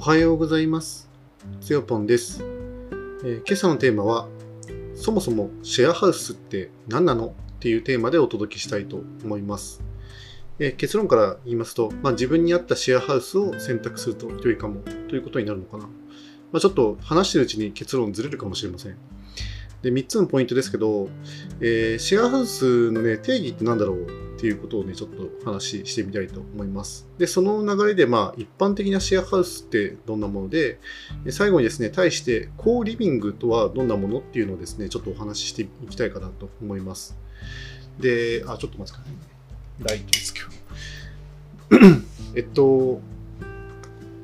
おはようございます。つよぽんです、えー今朝のテーマは、そもそもシェアハウスって何なの？っていうテーマでお届けしたいと思います。えー結論から言いますと、まあ、自分に合ったシェアハウスを選択すると良いかもということになるのかな。まあ、ちょっと話してるうちに結論ずれるかもしれません。で、3つのポイントですけど、えーシェアハウスのね、定義って何だろう？っていうことをね、ちょっと話してみたいと思います。で、その流れで、まあ、一般的なシェアハウスってどんなもので、で最後にですね、対して、コーリビングとはどんなものっていうのをですね、ちょっとお話ししていきたいかなと思います。で、あ、ちょっと待ってくださいね。ライトです今日。えっと、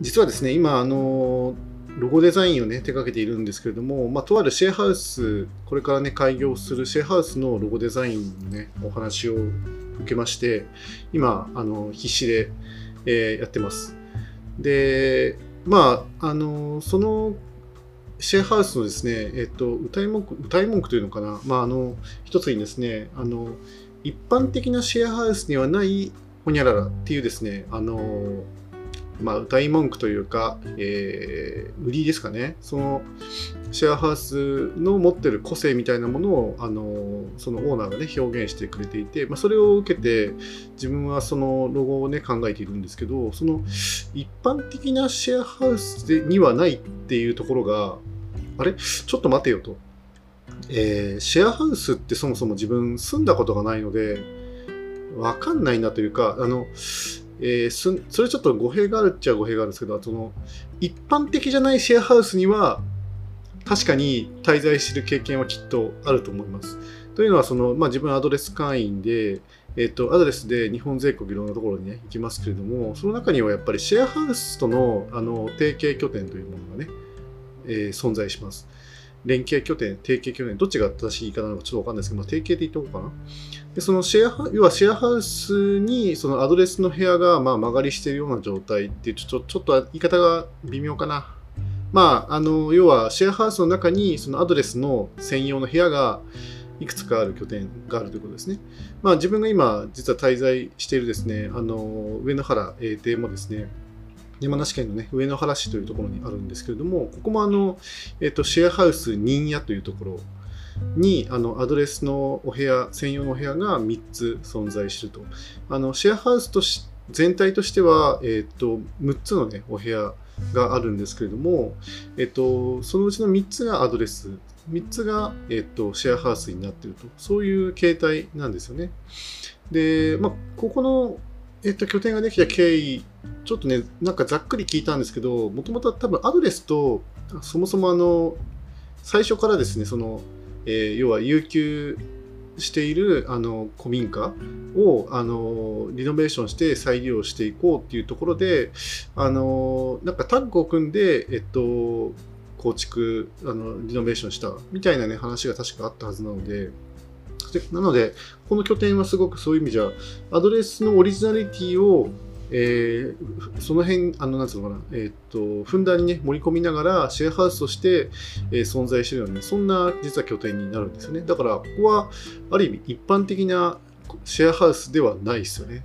実はですね、今、あの、ロゴデザインをね、手掛けているんですけれども、まあ、とあるシェアハウス、これからね、開業するシェアハウスのロゴデザインのね、お話を受けまして、今、あの、必死で、えーやってます。で、まあ、あの、その、シェアハウスのですね、えっと、歌い文句、歌い文句というのかな、まあ、あの、一つにですね、あの、一般的なシェアハウスにはないホニャララっていうですね、あの、まあ、歌い文句というか、えー売りですかね、そのシェアハウスの持ってる個性みたいなものを、あのそのオーナーがね、表現してくれていて、まあ、それを受けて、自分はそのロゴをね、考えているんですけど、その一般的なシェアハウスでにはないっていうところが、あれ？ちょっと待てよと。えーシェアハウスってそもそも自分住んだことがないので、わかんないなというか、あの、えーすそれちょっと語弊があるっちゃ語弊があるんですけど、その一般的じゃないシェアハウスには確かに滞在してる経験はきっとあると思います。というのはその、まあ、自分アドレス会員で、えっとアドレスで日本全国いろんなところに、ね、行きますけれども、その中にはやっぱりシェアハウスとのあの提携拠点というものがね、えー存在します。連携拠点、提携拠点、どっちが正しい言い方なのかちょっとわかんないですけど、まあ、提携で言っておこうかな。で、そのシェア、要はシェアハウスにそのアドレスの部屋がまあ曲がりしているような状態って、ちょっとちょっと言い方が微妙かな。まあ、あの、要はシェアハウスの中にそのアドレスの専用の部屋がいくつかある拠点があるということですね。まあ、自分が今、実は滞在しているですね、あの、上野原えー邸もですね、山梨県のね、上野原市というところにあるんですけれども、ここもあの、えっ、と、シェアハウス忍屋というところに、あの、アドレスのお部屋、専用のお部屋が3つ存在していると。あの、シェアハウスとし全体としては、えっ、と、6つのね、お部屋があるんですけれども、えっ、と、そのうちの3つがアドレス、3つが、えっ、と、シェアハウスになっていると。そういう形態なんですよね。で、まあ、ここの、えっと、拠点ができた経緯、ちょっとね、なんかざっくり聞いたんですけど、もともと多分アドレスと、そもそもあの、最初からですね、その、えー要は有給しているあの古民家をあのリノベーションして再利用していこうっていうところで、あのなんかタッグを組んで、えっと、構築あの、リノベーションしたみたいなね、話が確かあったはずなので、なので、この拠点はすごくそういう意味じゃ、アドレスのオリジナリティを、えーその辺、あの、なんつうのかな、えーっと、ふんだんにね、盛り込みながら、シェアハウスとして、えー存在しているようなね、そんな実は拠点になるんですよね。だから、ここは、ある意味、一般的なシェアハウスではないですよね。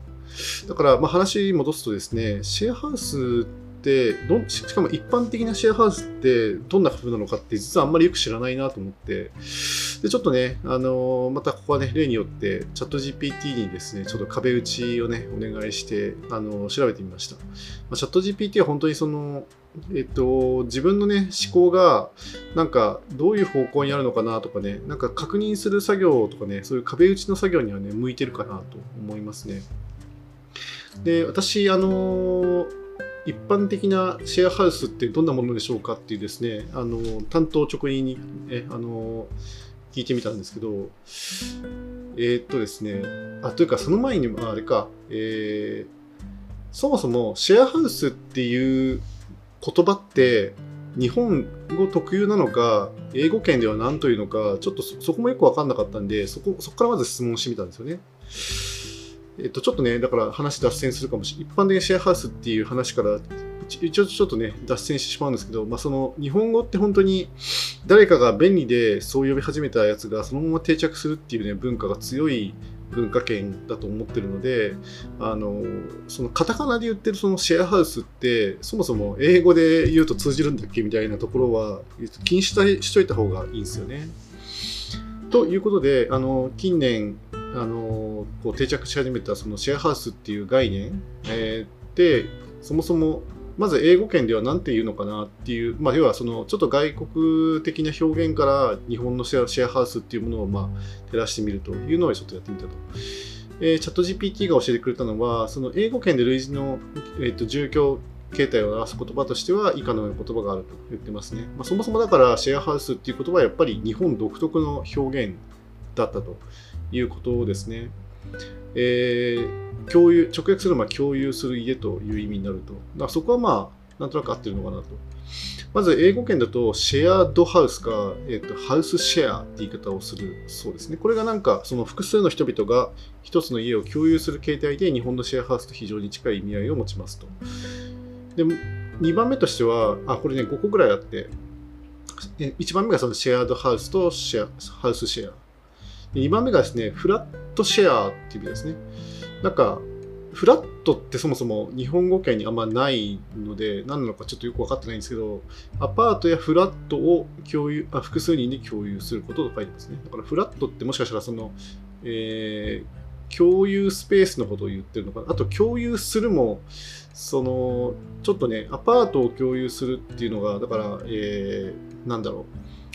だから、まあ、話戻すとですね、シェアハウスってどん、ししかも一般的なシェアハウスってどんな風なのかって、実はあんまりよく知らないなと思って、で、ちょっとね、あのまたここはね、例によって、チャット GPT にですね、ちょっと壁打ちをね、お願いして、あの調べてみました。まあ、チャット GPT は本当にその、えっと、自分のね、思考が、なんか、どういう方向にあるのかなとかね、なんか確認する作業とかね、そういう壁打ちの作業にはね、向いてるかなと思いますね。で、私、あの一般的なシェアハウスってどんなものでしょうかっていうですね、あの担当直入に、えあの聞いてみたんですけど、えーっとですね、あ、というかその前にも、あれか、えーそもそもシェアハウスっていう言葉って日本語特有なのか、英語圏では何というのか、ちょっとそこもよく分かんなかったんで、そこそこからまず質問してみたんですよね。えっと、ちょっとね、だから話脱線するかもしれない。一般的なシェアハウスっていう話から、一応ちょっとね、脱線してしまうんですけど、まあ、その日本語って本当に誰かが便利でそう呼び始めたやつがそのまま定着するっていうね、文化が強い文化圏だと思ってるのであのそのカタカナで言ってるそのシェアハウスってそもそも英語で言うと通じるんだっけみたいなところは気にししといた方がいいんですよね。ということであの近年あのこう定着し始めたそのシェアハウスっていう概念、えー、でそもそもまず英語圏では何て言うのかなっていう、まあ、要はそのちょっと外国的な表現から日本のシェアハウスっていうものをま照らしてみるというのをちょっとやってみたと。えー、チャット GPT が教えてくれたのは、その英語圏で類似の、えーと、住居形態を表す言葉としては以下のような言葉があると言ってますね。まあ、そもそもだからシェアハウスっていう言葉はやっぱり日本独特の表現だったということですね。えー、共有直訳するのは共有する家という意味になると。だからそこはまあ、なんとなく合ってるのかなと。まず英語圏だとシェアードハウスか、えーと、ハウスシェアって言い方をするそうですね。これがなんかその複数の人々が一つの家を共有する形態で日本のシェアハウスと非常に近い意味合いを持ちますと。で、2番目としては、あ、これね、5個ぐらいあって、1番目がそのシェアードハウスとシェアハウスシェア。2番目がですね、フラットシェアっていう意味ですね。なんか、フラットってそもそも日本語圏にあんまないので、何なのかちょっとよく分かってないんですけど、アパートやフラットを共有あ複数人で共有することと書いてますね。だからフラットってもしかしたらその、えー、共有スペースのことを言ってるのかな。あと共有するも、その、ちょっとね、アパートを共有するっていうのが、だから、えー、なんだろ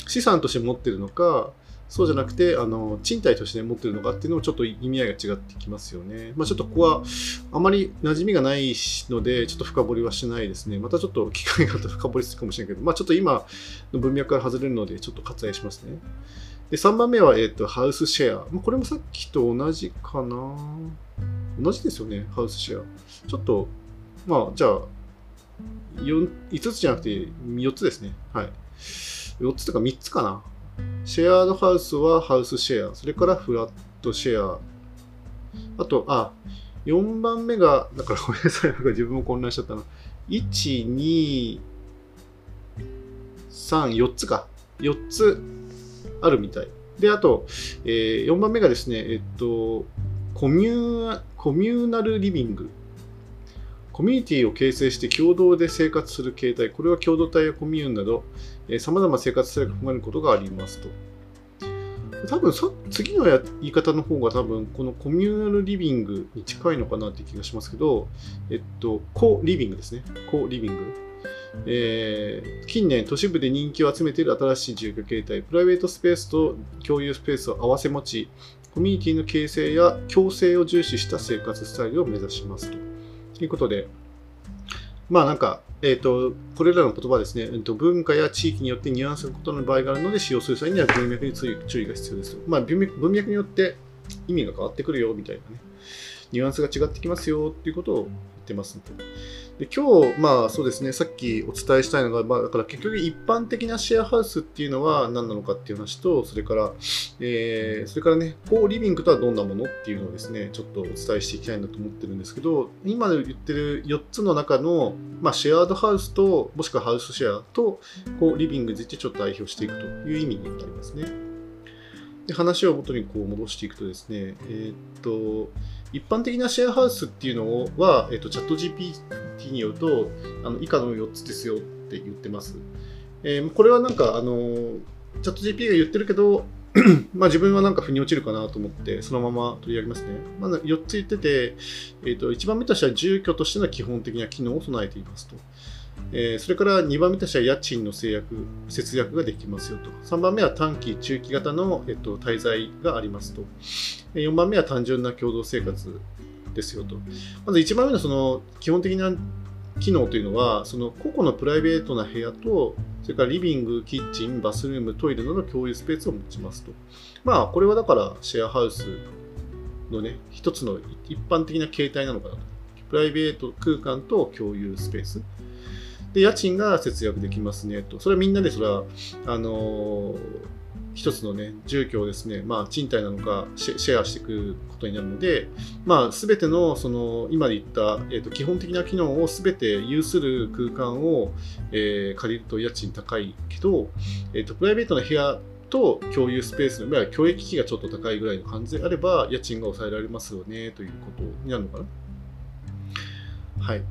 う。資産として持ってるのか、そうじゃなくて、あの、賃貸として持ってるのかっていうのもちょっと意味合いが違ってきますよね。まあちょっとここはあまり馴染みがないので、ちょっと深掘りはしないですね。またちょっと機会があったら深掘りするかもしれないけど、まあちょっと今の文脈から外れるので、ちょっと割愛しますね。で、3番目は、えっ、ー、と、ハウスシェア。これもさっきと同じかな同じですよね、ハウスシェア。ちょっと、まあ、じゃあ、5つじゃなくて4つですね。はい。4つとか3つかな。シェアードハウスはハウスシェア、それからフラットシェア。あと、あ、4番目が、だからごめんなさい、なんか自分も混乱しちゃったな。1、2、3、4つか。4つあるみたい。で、あと、えー、4番目がですね、えっと、コミューコミューナルリビング。コミュニティを形成して共同で生活する形態。これは共同体やコミューンなど、さまざま生活スタイルが含まれることがありますと。多分さ次のや言い方の方が多分このコミューナルリビングに近いのかなって気がしますけど、えっと、コリビングですね。コリビング。えー、近年都市部で人気を集めている新しい住居形態、プライベートスペースと共有スペースを併せ持ち、コミュニティの形成や共生を重視した生活スタイルを目指しますとということで、まあなんか、えっ、ー、と、これらの言葉ですね、えーと、文化や地域によってニュアンスが異なる場合があるので、使用する際には文脈に注意が必要です。まあ文脈、文脈によって意味が変わってくるよ、みたいなね、ニュアンスが違ってきますよ、っていうことを言ってますので。で今日、まあそうですね、さっきお伝えしたいのが、まあ、だから結局一般的なシェアハウスっていうのは何なのかっていう話と、それから、えー、それからね、コーリビングとはどんなものっていうのをですね、ちょっとお伝えしていきたいなと思ってるんですけど、今言ってる4つの中の、まあ、シェアードハウスと、もしくはハウスシェアと、コーリビングについてちょっと代表していくという意味になりますね。で話を元にこう戻していくとですね、えー、っと、一般的なシェアハウスっていうのは、えー、っと、チャット GPT によると、あの以下の4つですよって言ってます。えー、これはなんか、あの、チャット GPT が言ってるけど、まあ自分はなんか腑に落ちるかなと思って、そのまま取り上げますね。まあ4つ言ってて、えー、と1番目としては住居としての基本的な機能を備えていますと。えー、それから2番目としては家賃の制約、節約ができますよと。3番目は短期、中期型の、えっと、滞在がありますと。4番目は単純な共同生活ですよと。まず1番目のその基本的な機能というのは、その個々のプライベートな部屋と、それからリビング、キッチン、バスルーム、トイレなどの共有スペースを持ちますと。まあ、これはだからシェアハウスのね、一つの一般的な形態なのかなと。プライベート空間と共有スペース。で、家賃が節約できますねと。それはみんなでそれは、あの、一つのね、住居をですね、まあ、賃貸なのかシェアしていくことになるので、まあ、すべての、その、今で言った、え、ー、と、基本的な機能をすべて有する空間を、えー、借りると家賃高いけど、え、ー、と、プライベートな部屋と共有スペースの、いわゆる教育機器がちょっと高いぐらいの感じであれば、家賃が抑えられますよね、ということになるのかな。はい。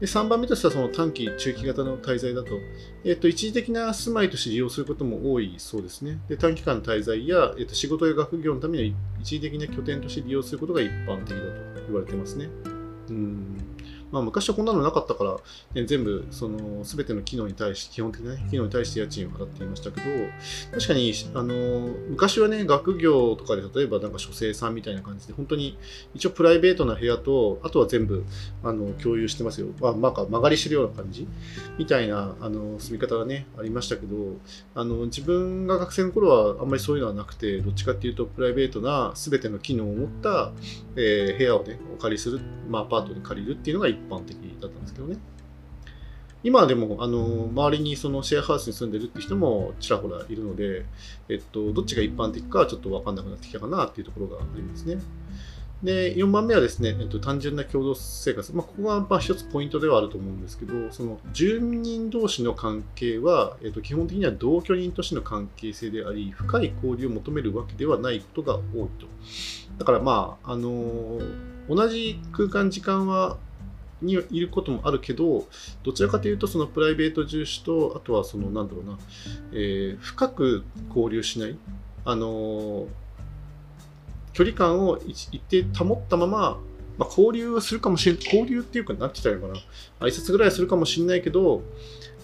で3番目としてはその短期、中期型の滞在だと、えっと、一時的な住まいとして利用することも多いそうですね。で短期間滞在や、えっと、仕事や学業のための一時的な拠点として利用することが一般的だと言われてますね。うんまあ、昔はこんなのなかったから、ね、全部、その、すべての機能に対して、基本的な、ね、機能に対して家賃を払っていましたけど、確かに、あの、昔はね、学業とかで、例えばなんか書生さんみたいな感じで、本当に、一応プライベートな部屋と、あとは全部、あの、共有してますよ。まあ、なんか曲がりしてるような感じみたいな、あの、住み方がね、ありましたけど、あの、自分が学生の頃はあんまりそういうのはなくて、どっちかっていうと、プライベートな、すべての機能を持った、えー、部屋をね、お借りする、まあ、アパートに借りるっていうのが一般的だったんですけどね。今でも、あの、周りにそのシェアハウスに住んでるって人もちらほらいるので、えっと、どっちが一般的かちょっとわかんなくなってきたかなっていうところがありますね。で、4番目はですね、えっと、単純な共同生活。まあ、ここがまあ一つポイントではあると思うんですけど、その住人同士の関係は、えっと、基本的には同居人としての関係性であり、深い交流を求めるわけではないことが多いと。だからまあ、あの同じ空間時間はにいることもあるけど、どちらかというと、そのプライベート重視と、あとはその、なんだろうな、えー、深く交流しない、あのー、距離感を一定保ったまま、まあ、交流はするかもしれない、交流っていうか、なんてたらいいのかな、挨拶ぐらいはするかもしれないけど、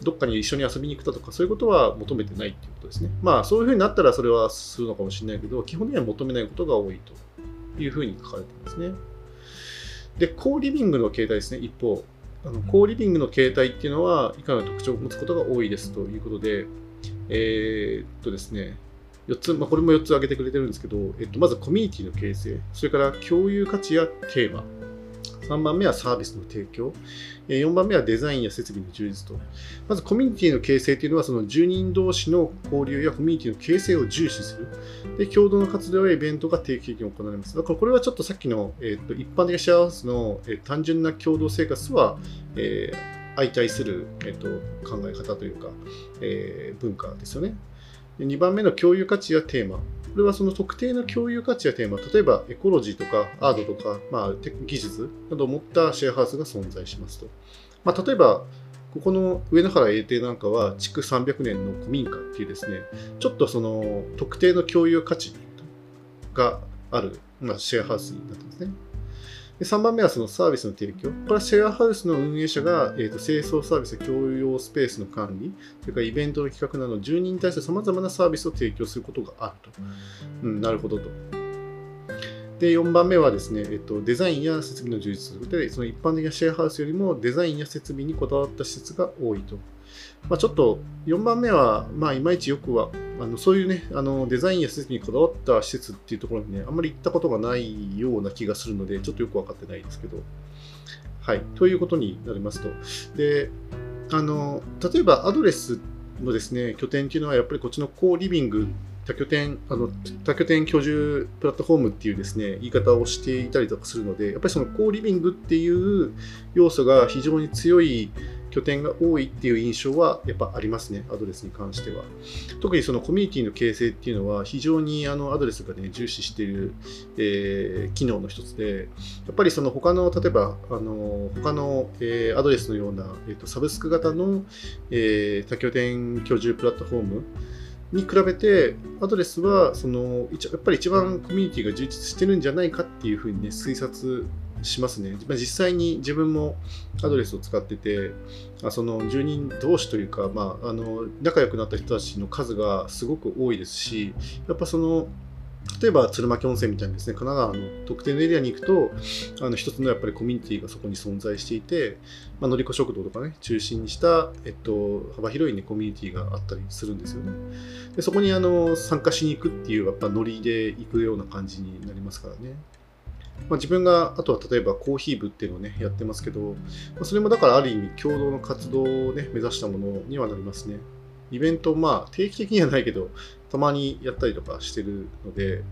どっかに一緒に遊びに行くとか、そういうことは求めてないっていうことですね。まあ、そういうふうになったらそれはするのかもしれないけど、基本的には求めないことが多いというふうに書かれてますね。で、コーリビングの形態ですね、一方。あのコーリビングの形態っていうのは以下の特徴を持つことが多いですということで、えー、っとですね、4つ、まあ、これも4つ挙げてくれてるんですけど、えっと、まずコミュニティの形成、それから共有価値やテーマ、3番目はサービスの提供。4番目はデザインや設備の充実と。まずコミュニティの形成というのは、その住人同士の交流やコミュニティの形成を重視する。で、共同の活動やイベントが定期的に行われます。これはちょっとさっきの、えー、と一般的なシェアハウスの、えー、単純な共同生活は、えー、相対する、えーと、考え方というか、えー、文化ですよね。2番目の共有価値やテーマ。これはその特定の共有価値やテーマ、例えばエコロジーとかアートとか、まあ、技術などを持ったシェアハウスが存在しますと。まあ、例えば、ここの上野原永定なんかは築300年の古民家っていうですね、ちょっとその特定の共有価値がある、まあ、シェアハウスになってますね。で3番目はそのサービスの提供。これはシェアハウスの運営者が、えーと、清掃サービスや共用スペースの管理、それからイベントの企画など、住人に対して様々なサービスを提供することがあると。うん、なるほどと。で、4番目はですね、えっと、デザインや設備の充実ということで、その一般的なシェアハウスよりもデザインや設備にこだわった施設が多いと。まあ、ちょっと4番目は、まあ、いまいちよくは、あのそういうね、あのデザインや施設にこだわった施設っていうところにね、あんまり行ったことがないような気がするので、ちょっとよく分かってないですけど。はい。ということになりますと。で、あの、例えばアドレスのですね、拠点っていうのは、やっぱりこっちのコーリビング多拠点、あの、多拠点居住プラットフォームっていうですね、言い方をしていたりとかするので、やっぱりそのコーリビングっていう要素が非常に強い拠点が多いっていう印象はやっぱありますね、アドレスに関しては。特にそのコミュニティの形成っていうのは非常にあのアドレスがね、重視している、えー、機能の一つで、やっぱりその他の、例えば、あの、他の、えー、アドレスのような、えーと、サブスク型の、えー、多拠点居住プラットフォーム、に比べて、アドレスはそのやっぱり一番コミュニティが充実してるんじゃないかっていうふうにね、推察しますね。ま実際に自分もアドレスを使ってて、あその住人同士というか、まあ、あの仲良くなった人たちの数がすごく多いですし、やっぱその例えば鶴巻温泉みたいにですね、神奈川の特定のエリアに行くと、あの一つのやっぱりコミュニティがそこに存在していて、まあ、のりこ食堂とかね、中心にした、えっと、幅広い、ね、コミュニティがあったりするんですよね。でそこにあの参加しに行くっていう、やっぱノリで行くような感じになりますからね。まあ、自分が、あとは例えばコーヒー部っていうのをね、やってますけど、まあ、それもだからある意味共同の活動をね、目指したものにはなりますね。イベント、まあ定期的にはないけど、たまにやったりとかしてるので、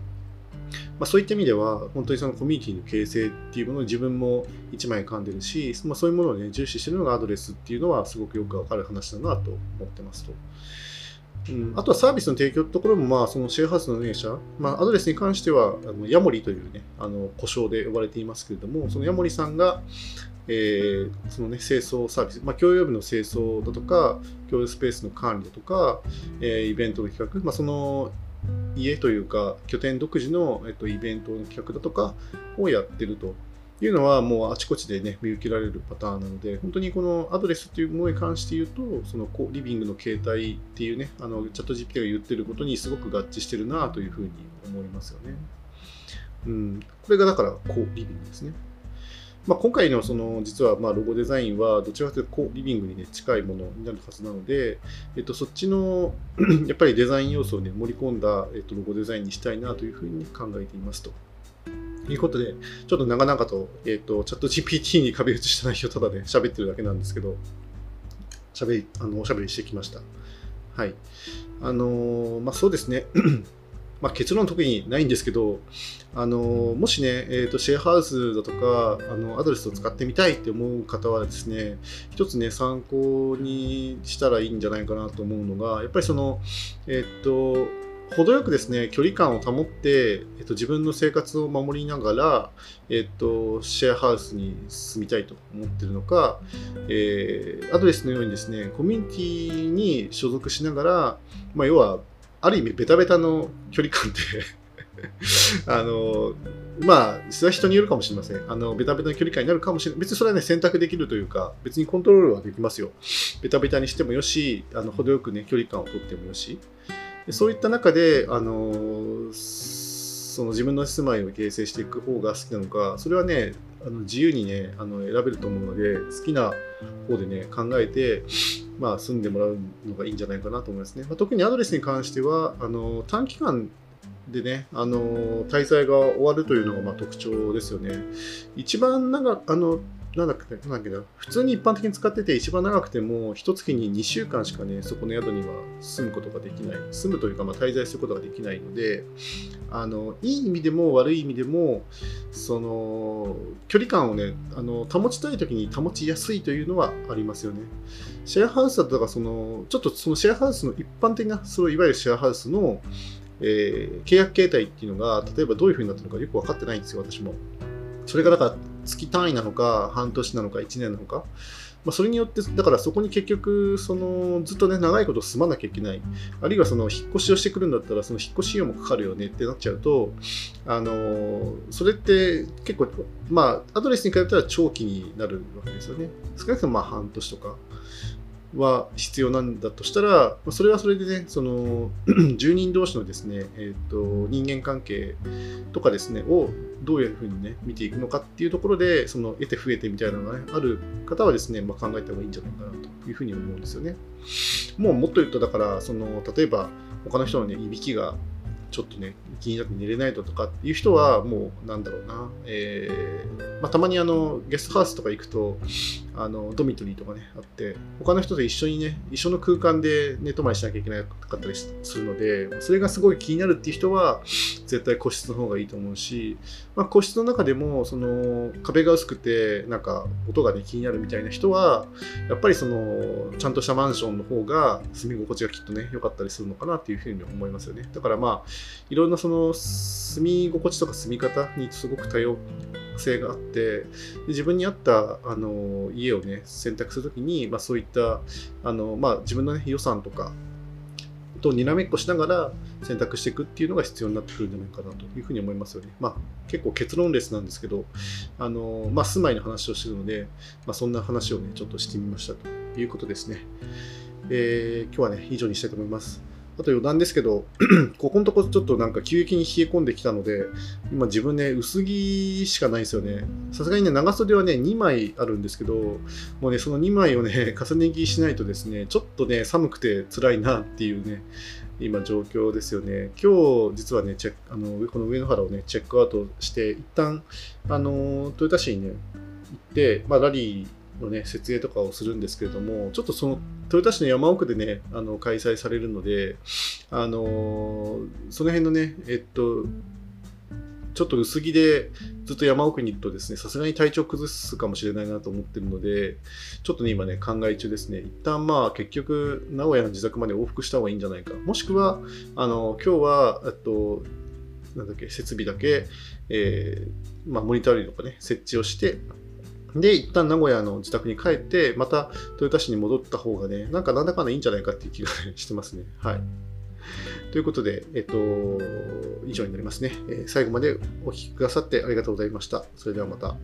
まあ、そういった意味では、本当にそのコミュニティの形成っていうものを自分も一枚噛んでるし、まあ、そういうものをね、重視してるのがアドレスっていうのはすごくよくわかる話だなと思ってますと。うん、あとはサービスの提供ってところも、まあ、そのシェアハウスの運営者、まあ、アドレスに関しては、あのヤモリというね、あの、故障で呼ばれていますけれども、そのヤモリさんが、えー、そのね、清掃サービス、まあ、共用部の清掃だとか、共有スペースの管理だとか、えー、イベントの企画、まあ、その家というか、拠点独自の、えっと、イベントの企画だとかをやってるというのは、もうあちこちでね、見受けられるパターンなので、本当にこのアドレスっていうものに関して言うと、そのリビングの形態っていうね、あのチャット GPT が言ってることにすごく合致してるなというふうに思いますよね。うん、これがだから、こう、リビングですね。まあ、今回のその実はまあロゴデザインはどちらかというとリビングに、ね、近いものになるはずなので、えっと、そっちの やっぱりデザイン要素を、ね、盛り込んだ、えっと、ロゴデザインにしたいなというふうに考えていますと。いうことで、ちょっと長々と、えっ、ー、と、チャット GPT に壁打ちした内容ただね、喋ってるだけなんですけど、喋り、あの、おしゃべりしてきました。はい。あの、まあ、そうですね。まあ、結論特にないんですけど、あのもしね、えーと、シェアハウスだとかあのアドレスを使ってみたいって思う方はですね、一つね、参考にしたらいいんじゃないかなと思うのが、やっぱりその、えっ、ー、と、程よくですね、距離感を保って、えっと、自分の生活を守りながら、えっと、シェアハウスに住みたいと思っているのか、えー、アドレスのようにですね、コミュニティに所属しながら、まあ、要は、ある意味ベタベタの距離感で あの、まあ、それは人によるかもしれません。あの、ベタベタな距離感になるかもしれない。別にそれはね、選択できるというか、別にコントロールはできますよ。ベタベタにしてもよし、あの、程よくね、距離感をとってもよし。でそういった中で、あのその自分の住まいを形成していく方が好きなのか、それはね、あの自由にね、あの選べると思うので、好きな方でね、考えて、まあ、住んでもらうのがいいんじゃないかなと思いますね。まあ、特にアドレスに関しては、あの短期間でね、あの滞在が終わるというのがま特徴ですよね。一番長あのなんだっけ、なんだっけな、普通に一般的に使ってて、一番長くても、一月に2週間しかね、そこの宿には住むことができない。住むというか、まあ、滞在することができないので、あの、いい意味でも悪い意味でも、その、距離感をね、あの、保ちたい時に保ちやすいというのはありますよね。シェアハウスだとか、その、ちょっとそのシェアハウスの一般的な、そういわゆるシェアハウスの、えー、契約形態っていうのが、例えばどういうふうになってるのかよく分かってないんですよ、私も。それがだから月単位なのか、半年なのか、1年なのか、まあ、それによって、だからそこに結局、そのずっとね、長いこと住まなきゃいけない、あるいはその引っ越しをしてくるんだったら、その引っ越し費用もかかるよねってなっちゃうと、あのそれって結構、まあ、アドレスに比べたら長期になるわけですよね。少なくともまあ半年とか。は必要なんだとしたら、それはそれでね、その 住人同士のですね、えーと、人間関係とかですね、をどういうふうにね、見ていくのかっていうところで、その得て増えてみたいなのが、ね、ある方はですね、まあ、考えた方がいいんじゃないかなというふうに思うんですよね。もうもっと言うと、だから、その例えば他の人のね、いびきがちょっとね、気になって寝れないとかっていう人は、もう、なんだろうな、えー、まあ、たまにあの、ゲストハウスとか行くと、あの、ドミトリーとかね、あって、他の人と一緒にね、一緒の空間で寝泊まりしなきゃいけなかったりするので、それがすごい気になるっていう人は、絶対個室の方がいいと思うし、まあ、個室の中でも、その、壁が薄くて、なんか、音がね、気になるみたいな人は、やっぱりその、ちゃんとしたマンションの方が、住み心地がきっとね、良かったりするのかなっていうふうに思いますよね。だからまあ、いろんなそのの住み心地とか住み方にすごく多様性があって自分に合ったあの家をね選択するときに、まあ、そういったあの、まあ、自分の、ね、予算とかとにらめっこしながら選択していくっていうのが必要になってくるんじゃないかなというふうに思いますよね。まあ、結構結論レスなんですけど、あのまあ、住まいの話をしてるので、まあ、そんな話をね、ちょっとしてみましたということですね。えー、今日はね、以上にしたいと思います。あと余談ですけど、ここのとこちょっとなんか急激に冷え込んできたので、今自分ね、薄着しかないんですよね。さすがにね、長袖はね、2枚あるんですけど、もうね、その2枚をね、重ね着しないとですね、ちょっとね、寒くて辛いなっていうね、今状況ですよね。今日、実はね、チェックあのこの上野原をね、チェックアウトして、一旦、あの、豊田市にね、行って、まあ、ラリー、のね、設営とかをするんですけれども、ちょっとその豊田市の山奥でね、あの開催されるので、あのその辺のね、えっと、ちょっと薄着でずっと山奥にいるとですね、さすがに体調崩すかもしれないなと思ってるので、ちょっとね、今ね、考え中ですね。一旦まあ、結局、名古屋の自宅まで往復した方がいいんじゃないか。もしくは、あの、今日は、えっと、なんだっけ、設備だけ、えー、まあ、モニター類とかね、設置をして、で、一旦名古屋の自宅に帰って、また豊田市に戻った方がね、なんかなんだかんだいいんじゃないかっていう気が してますね。はい。ということで、えっと、以上になりますね。え、最後までお聴きくださってありがとうございました。それではまた。